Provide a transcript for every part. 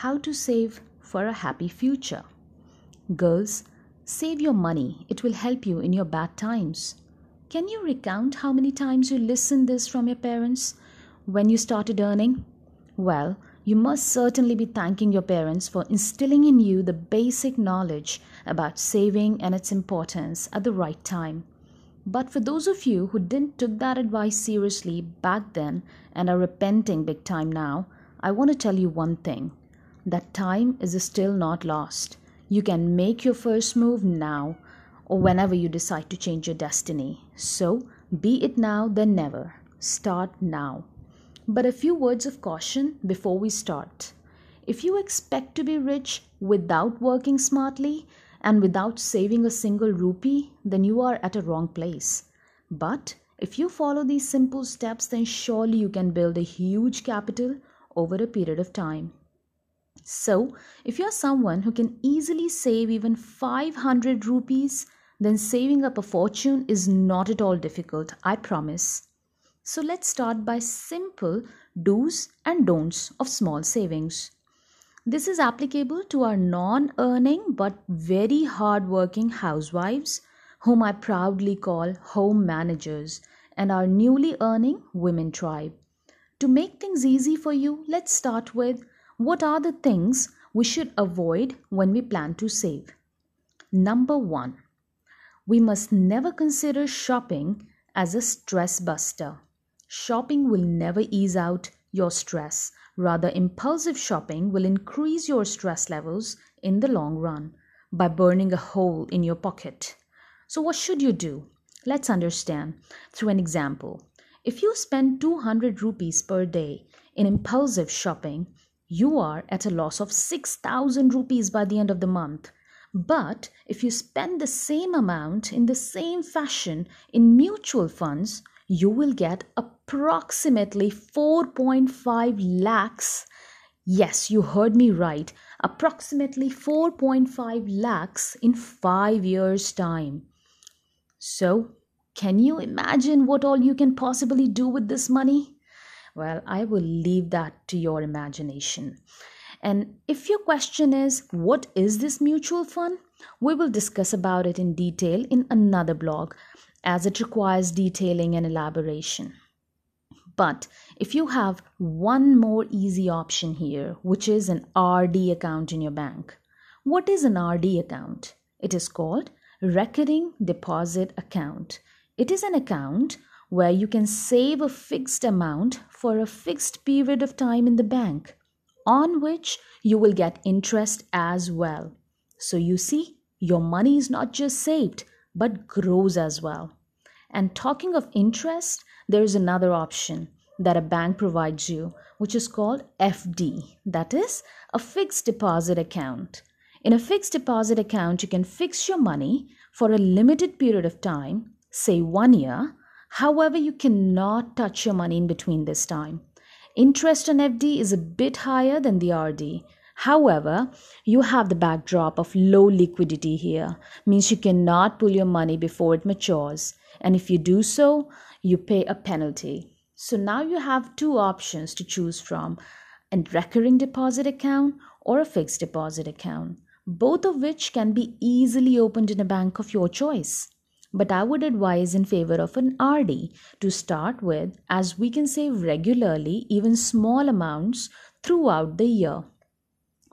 How to save for a happy future. Girls, save your money. It will help you in your bad times. Can you recount how many times you listened this from your parents when you started earning? Well, you must certainly be thanking your parents for instilling in you the basic knowledge about saving and its importance at the right time. But for those of you who didn't took that advice seriously back then and are repenting big time now, I want to tell you one thing. That time is still not lost. You can make your first move now or whenever you decide to change your destiny. So, be it now then never. Start now. But a few words of caution before we start. If you expect to be rich without working smartly and without saving a single rupee, then you are at a wrong place. But if you follow these simple steps, then surely you can build a huge capital over a period of time. So, if you're someone who can easily save even 500 rupees, then saving up a fortune is not at all difficult, I promise. So let's start by simple do's and don'ts of small savings. This is applicable to our non earning but very hard working housewives, whom I proudly call home managers, and our newly earning women tribe. To make things easy for you, let's start with what are the things we should avoid when we plan to save. Number one, we must never consider shopping as a stress buster. Shopping will never ease out your stress. Rather, impulsive shopping will increase your stress levels in the long run by burning a hole in your pocket. So, what should you do? Let's understand through an example. If you spend 200 rupees per day in impulsive shopping, you are at a loss of 6000 rupees by the end of the month. But if you spend the same amount in the same fashion in mutual funds, you will get approximately 4.5 lakhs. Yes, you heard me right. Approximately 4.5 lakhs in 5 years' time. So, can you imagine what all you can possibly do with this money? Well, I will leave that to your imagination. And if your question is, what is this mutual fund? We will discuss about it in detail in another blog as it requires detailing and elaboration. But if you have one more easy option here, which is an RD account in your bank. What is an RD account? It is called Recurring Deposit Account. It is an account where you can save a fixed amount for a fixed period of time in the bank, on which you will get interest as well. So you see, your money is not just saved, but grows as well. And talking of interest, there is another option that a bank provides you, which is called FD, that is, a fixed deposit account. In a fixed deposit account, you can fix your money for a limited period of time, say one year. However, you cannot touch your money in between this time. Interest on FD is a bit higher than the RD. However, you have the backdrop of low liquidity here, means you cannot pull your money before it matures and if you do so, you pay a penalty. So now you have two options to choose from a recurring deposit account or a fixed deposit account, both of which can be easily opened in a bank of your choice. But I would advise in favor of an RD to start with, as we can save regularly, even small amounts throughout the year.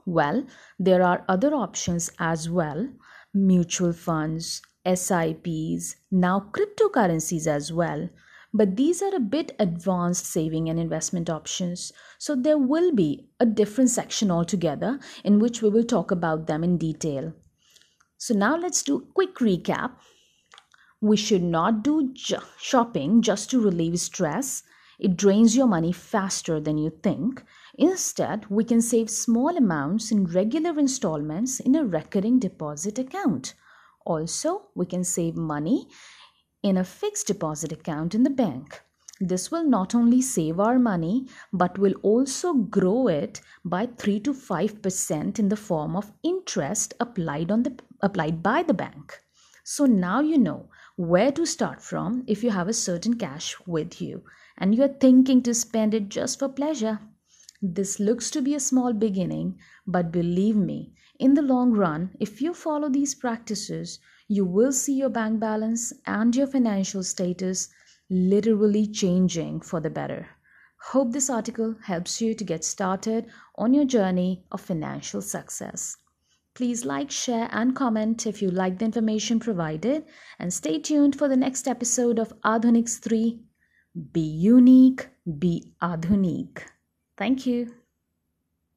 Well, there are other options as well mutual funds, SIPs, now cryptocurrencies as well. But these are a bit advanced saving and investment options. So there will be a different section altogether in which we will talk about them in detail. So now let's do a quick recap. We should not do ju- shopping just to relieve stress. It drains your money faster than you think. Instead, we can save small amounts in regular installments in a recurring deposit account. Also, we can save money in a fixed deposit account in the bank. This will not only save our money but will also grow it by 3 to 5% in the form of interest applied on the applied by the bank. So now you know where to start from if you have a certain cash with you and you're thinking to spend it just for pleasure. This looks to be a small beginning, but believe me, in the long run, if you follow these practices, you will see your bank balance and your financial status literally changing for the better. Hope this article helps you to get started on your journey of financial success. Please like, share, and comment if you like the information provided, and stay tuned for the next episode of Adhunik Stree Be Unique, Be Adhunik. Thank you.